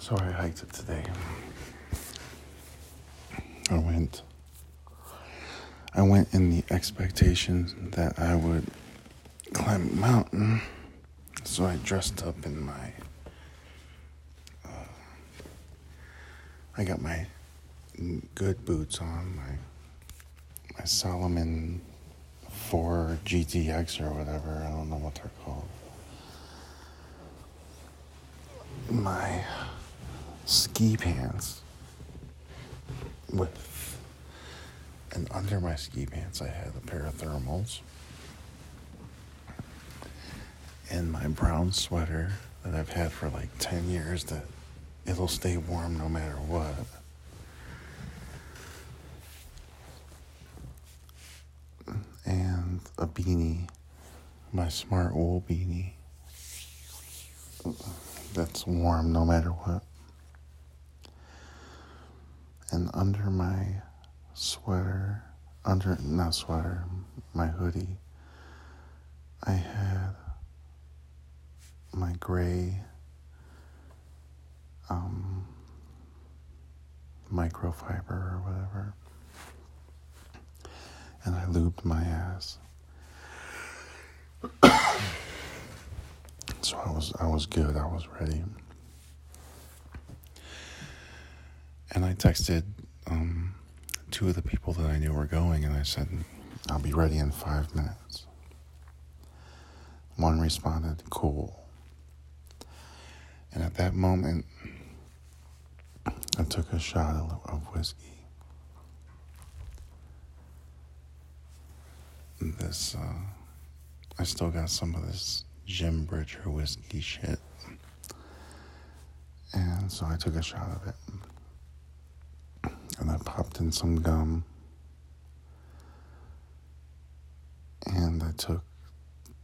So I hiked it today. I went. I went in the expectation that I would climb a mountain. So I dressed up in my. Uh, I got my good boots on, my my Salomon 4 GTX or whatever. I don't know what they're called. My ski pants with and under my ski pants I had a pair of thermals and my brown sweater that I've had for like 10 years that it'll stay warm no matter what. And a beanie, my Smartwool beanie that's warm no matter what. And under my sweater, under, not sweater, my hoodie, I had my gray um, microfiber or whatever. And I lubed my ass. so I was I was good. I was ready. And I texted um, two of the people that I knew were going, and I said, "I'll be ready in five minutes." One responded, "Cool." And at that moment, I took a shot of, whiskey. This, uh, I still got some of this Jim Bridger whiskey shit. And so I took a shot of it. And I popped in some gum. And I took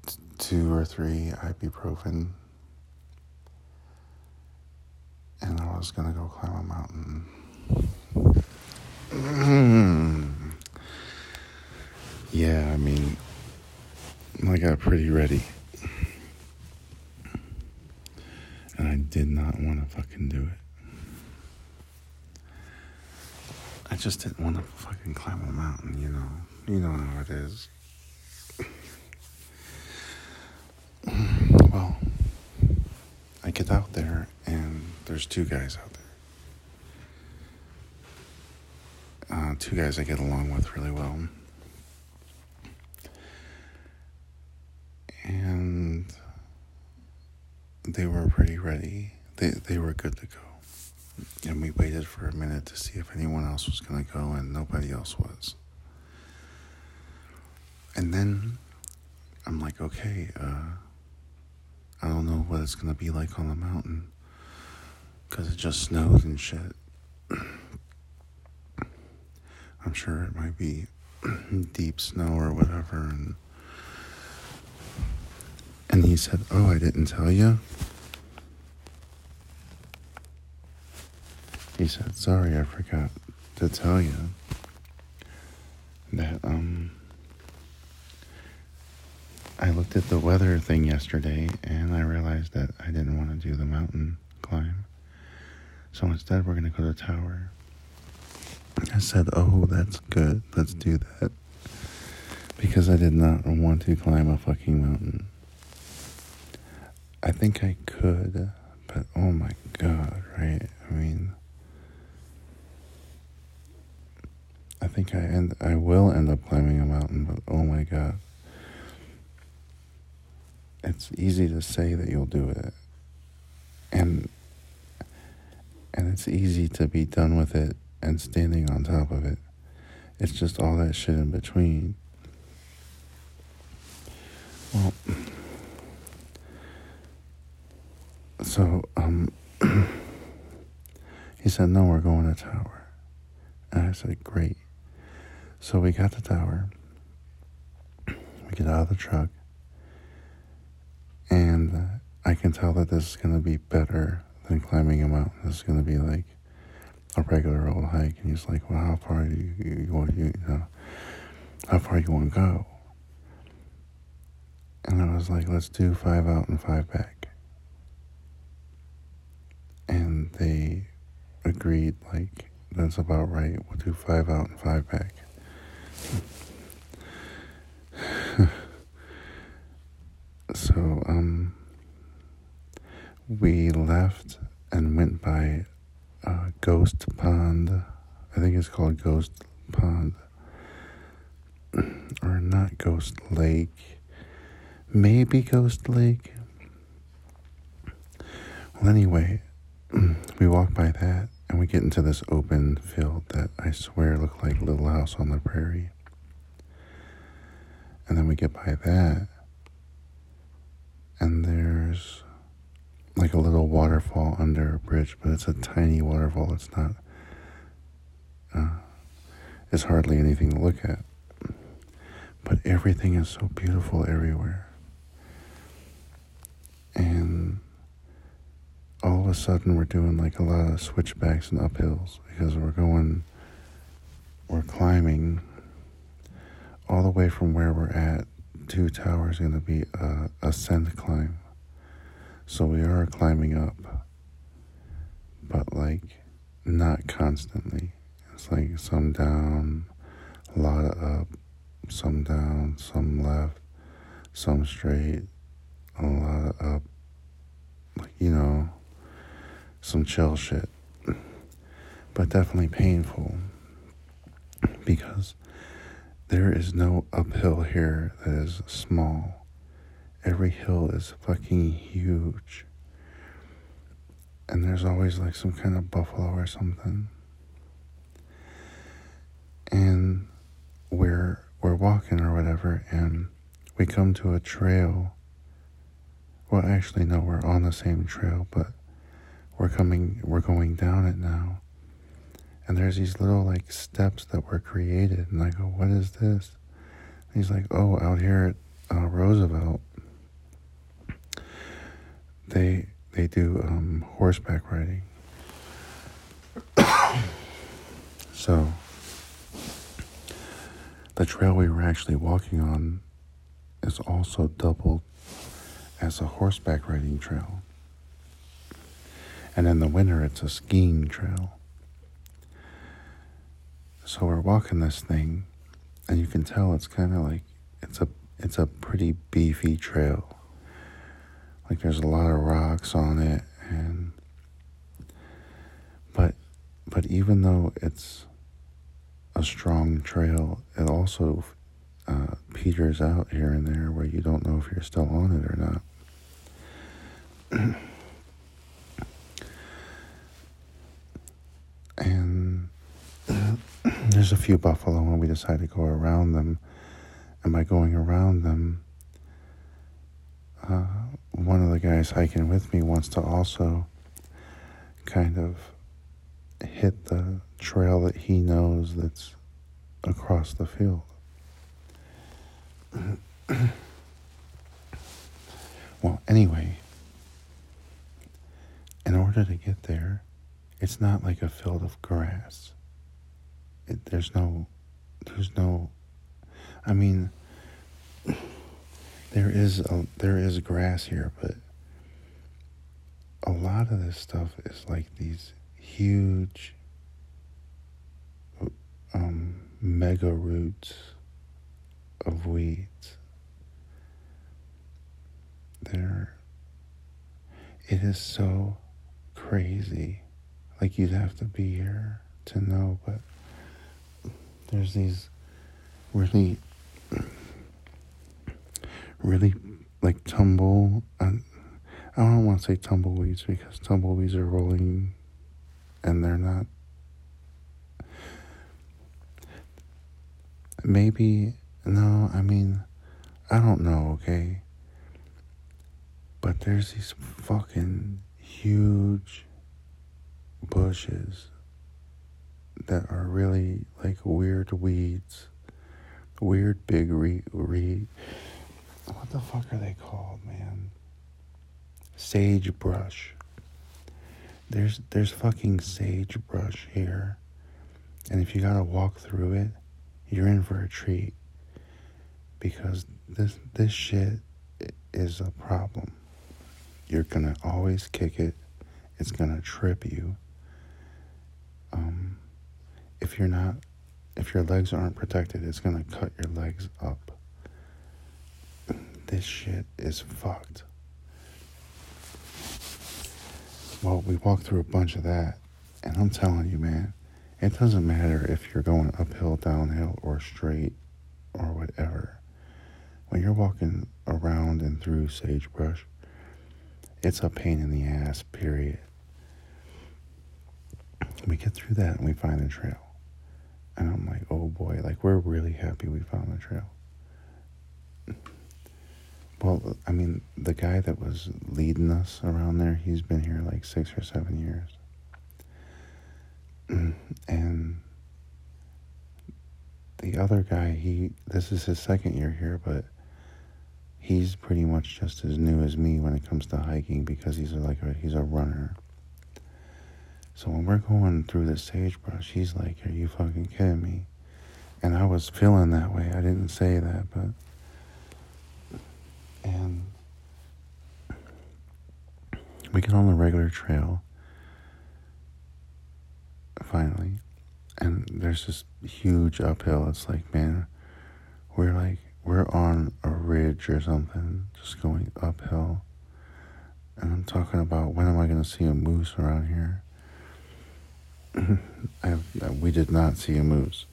t- two or three ibuprofen. And I was gonna go climb a mountain. yeah, I mean, I got pretty ready. And I did not want to fucking do it. I just didn't want to fucking climb a mountain, you know. You know how it is. Well, I get out there and there's two guys out there. Uh, two guys I get along with really well. And they were pretty ready. They they were good to go. And we waited for a minute to see if anyone else was going to go, and nobody else was. And then I'm like, okay, uh, I don't know what it's going to be like on the mountain because it just snowed and shit. I'm sure it might be deep snow or whatever. And, and he said, Oh, I didn't tell you. He said, Sorry, I forgot to tell you that, um, I looked at the weather thing yesterday and I realized that I didn't want to do the mountain climb. So instead, we're going to go to the tower. I said, Oh, that's good. Let's do that. Because I did not want to climb a fucking mountain. I think I could, but oh my god, right? I mean, I think I end, I will end up climbing a mountain, but oh my god. It's easy to say that you'll do it. And and it's easy to be done with it and standing on top of it. It's just all that shit in between. Well, so um, he said, "No, we're going to tower," and I said, "Great." So we got the tower. We get out of the truck, and uh, I can tell that this is going to be better than climbing a mountain. This is going to be like a regular old hike. And he's like, "Well, how far do you, you, you, you know, how far you want to go?" And I was like, "Let's do five out and five back." And they agreed, like, that's about right. We'll do five out and five back. so, um, we left and went by uh, Ghost Pond. I think it's called Ghost Pond. Or not Ghost Lake. Maybe Ghost Lake. Well, anyway, we walk by that and we get into this open field that I swear looked like Little House on the Prairie. And then we get by that, and there's like a little waterfall under a bridge, but it's a tiny waterfall. It's not, uh, it's hardly anything to look at. But everything is so beautiful everywhere. And all of a sudden, we're doing like a lot of switchbacks and uphills because we're going, we're climbing all the way from where we're at. Two towers going to be a ascent climb. So we are climbing up, but like not constantly. It's like some down, a lot of up, some down, some left, some straight, a lot of up. Like, you know, some chill shit. But definitely painful because there is no uphill here that is small. Every hill is fucking huge. And there's always like some kind of buffalo or something. And we're we're walking or whatever and we come to a trail. Well actually no, we're on the same trail, but we're coming we're going down it now. And there's these little like steps that were created and I go, What is this? And he's like, Oh, out here at uh, Roosevelt they they do um, horseback riding. so the trail we were actually walking on is also doubled as a horseback riding trail. And in the winter, it's a skiing trail. So we're walking this thing, and you can tell it's kind of like it's a it's a pretty beefy trail. Like there's a lot of rocks on it and but but even though it's a strong trail it also uh, peters out here and there where you don't know if you're still on it or not and there's a few buffalo and we decide to go around them and by going around them uh, one of the guys hiking with me wants to also kind of hit the trail that he knows that's across the field. well, anyway, in order to get there, it's not like a field of grass. It, there's no, there's no, I mean, there is a, there is grass here, but a lot of this stuff is like these huge um, mega roots of weeds. There, it is so crazy. Like you'd have to be here to know, but there's these really really like tumble. I, I don't want to say tumbleweeds because tumbleweeds are rolling and they're not. Maybe, no, I mean, I don't know, okay? But there's these fucking huge bushes that are really like weird weeds, weird big re- re- what the fuck are they called, man? Sagebrush. There's there's fucking sagebrush here. And if you gotta walk through it, you're in for a treat. Because this this shit is a problem. You're gonna always kick it it's gonna trip you. Um, if you're not, if your legs aren't protected, it's gonna cut your legs up. This shit is fucked. Well, we walked through a bunch of that, and I'm telling you, man, it doesn't matter if you're going uphill, downhill, or straight, or whatever. When you're walking around and through sagebrush, it's a pain in the ass, period. We get through that and we find a trail. And I'm like, oh boy, like we're really happy we found the trail. Well, I mean, the guy that was leading us around there, he's been here like six or seven years. And the other guy, he this is his second year here, but he's pretty much just as new as me when it comes to hiking because he's like a, he's a runner. So when we're going through the sagebrush, he's like, "Are you fucking kidding me?" And I was feeling that way. I didn't say that, but and we get on the regular trail finally and there's this huge uphill it's like man we're like we're on a ridge or something just going uphill and i'm talking about when am i going to see a moose around here I, uh, we did not see a moose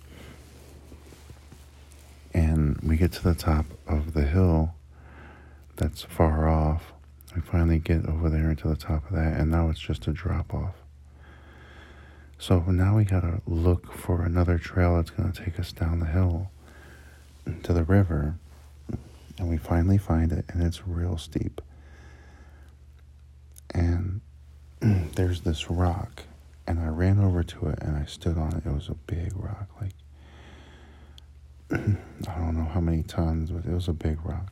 and we get to the top of the hill that's far off. We finally get over there to the top of that, and now it's just a drop off. So now we gotta look for another trail that's gonna take us down the hill to the river. And we finally find it, and it's real steep. And there's this rock, and I ran over to it and I stood on it. It was a big rock, like I don't know how many tons, but it was a big rock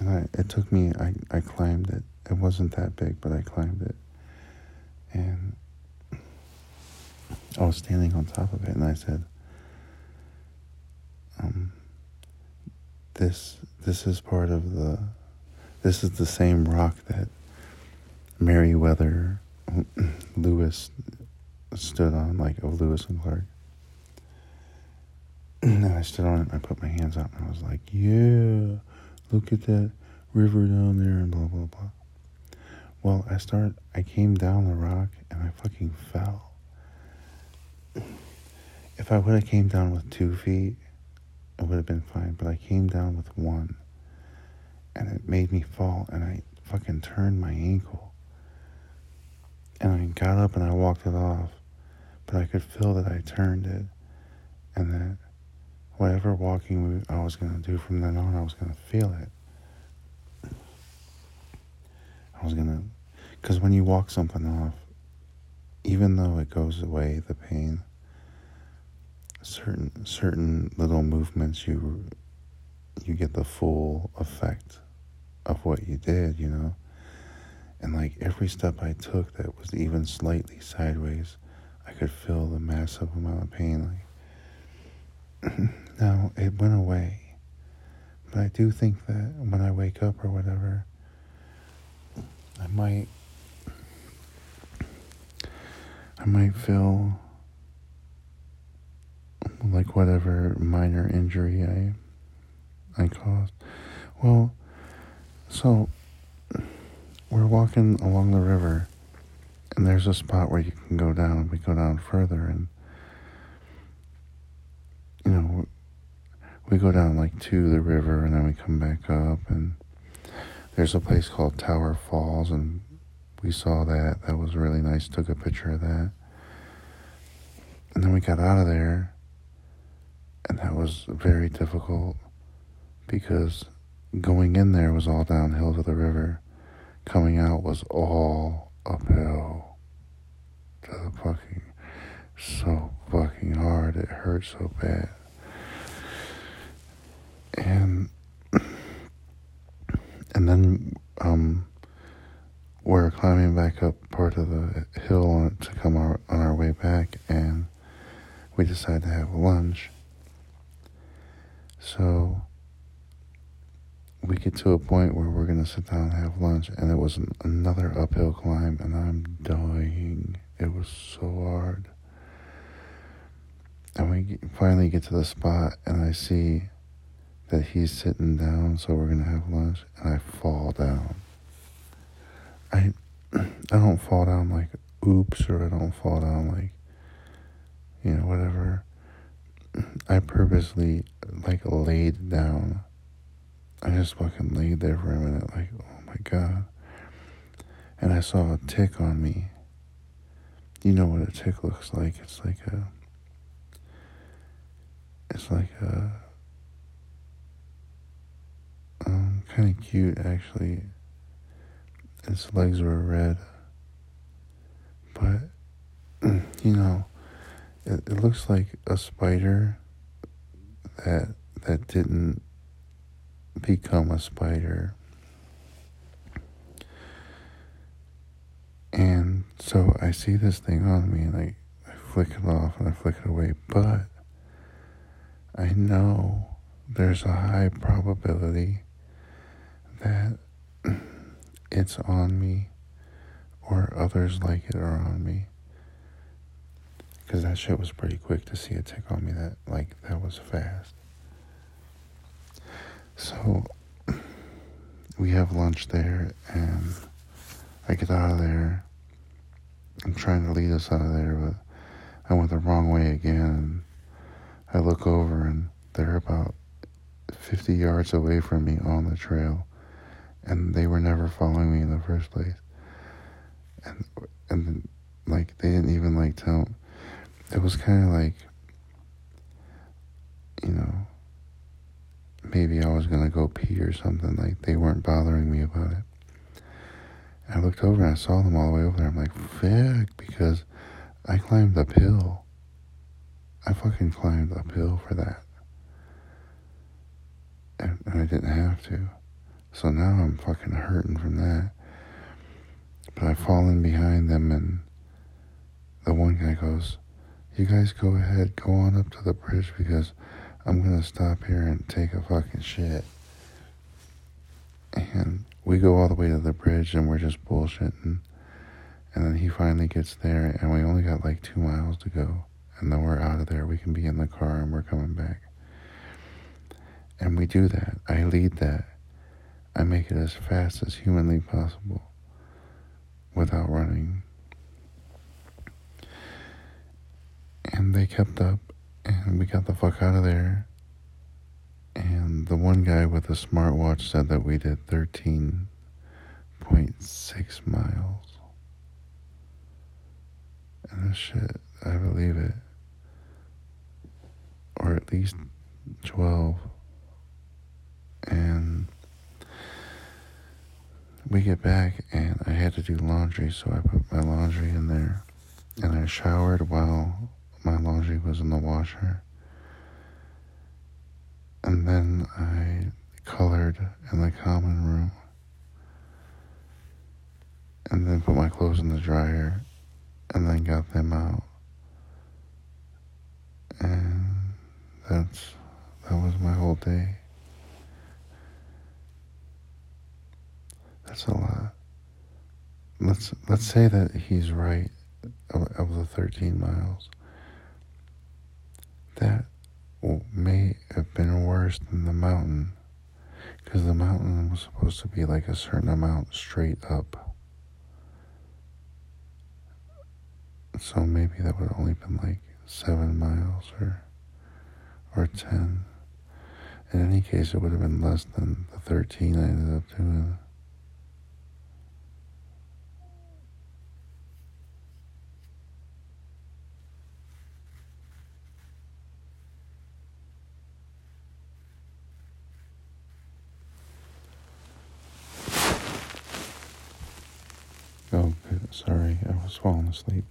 and I, it took me, I, I climbed it. It wasn't that big, but I climbed it. And I was standing on top of it, and I said, um, this, this is part of the, this is the same rock that Meriwether Lewis stood on, like of Lewis and Clark. And I stood on it and I put my hands out and I was like, yeah look at that river down there and blah blah blah. Well, I start I came down the rock and I fucking fell. If I would have came down with two feet, it would have been fine, but I came down with one. And it made me fall and I fucking turned my ankle. And I got up and I walked it off. But I could feel that I turned it and that whatever walking I was going to do from then on, I was going to feel it. I was going to, because when you walk something off, even though it goes away, the pain, certain certain little movements, you you get the full effect of what you did, you know. And like every step I took that was even slightly sideways, I could feel the massive amount of pain. Like Now, it went away. But I do think that when I wake up or whatever, I might I might feel like whatever minor injury I I caused. Well, so we're walking along the river and there's a spot where you can go down and we go down further and you know we go down like to the river and then we come back up and there's a place called Tower Falls and we saw that. That was really nice. Took a picture of that. And then we got out of there and that was very difficult because going in there was all downhill to the river. Coming out was all uphill to the fucking so fucking hard. It hurt so bad and and then um, we're climbing back up part of the hill to come our, on our way back, and we decide to have lunch. So we get to a point where we're gonna sit down and have lunch, and it was an, another uphill climb, and I'm dying. It was so hard. And we get, finally get to the spot, and I see that he's sitting down, so we're gonna have lunch, and I fall down. I I don't fall down like oops, or I don't fall down like you know whatever. I purposely like laid down. I just fucking laid there for a minute, like oh my god. And I saw a tick on me. You know what a tick looks like? It's like a. It's like a um, kind of cute, actually. Its legs were red. But, you know, it, it looks like a spider that that didn't become a spider. And so I see this thing on me and I, I flick it off and I flick it away, but I know there's a high probability that it's on me or others like it are on me. Because that shit was pretty quick to see it tick on me that, like, that was fast. So, we have lunch there, and I get out of there. I'm trying to lead us out of there, but I went the wrong way again. I look over, and they're about 50 yards away from me on the trail and they were never following me in the first place. And and like they didn't even like tell. It was kind of like, you know, maybe I was gonna go pee or something. Like they weren't bothering me about it. I looked over and I saw them all the way over there. I'm like, fuck, because I climbed uphill. I fucking climbed uphill for that. And, and I didn't have to. So now I'm fucking hurting from that. But I've fallen behind them, and the one guy goes, You guys go ahead, go on up to the bridge because I'm gonna stop here and take a fucking shit. And we go all the way to the bridge, and we're just bullshitting. And then he finally gets there, and we only got like two miles to go. And then we're out of there. We can be in the car, and we're coming back. And we do that. I lead that. I make it as fast as humanly possible without running. And they kept up, and we got the fuck out of there. And the one guy with the smartwatch said that we did 13.6 miles. And shit, I believe it. Or at least 12. And we get back and I had to do laundry, so I put my laundry in there and I showered while my laundry was in the washer. And then I colored in the common room and then put my clothes in the dryer and then got them out. And that's that was my whole day. That's a lot. Let's let's say that he's right of, of the 13 miles. That may have been worse than the mountain because the mountain was supposed to be like a certain amount straight up. So maybe that would only been like seven miles or or ten. In any case, it would have been less than the 13 I ended up doing. Falling asleep.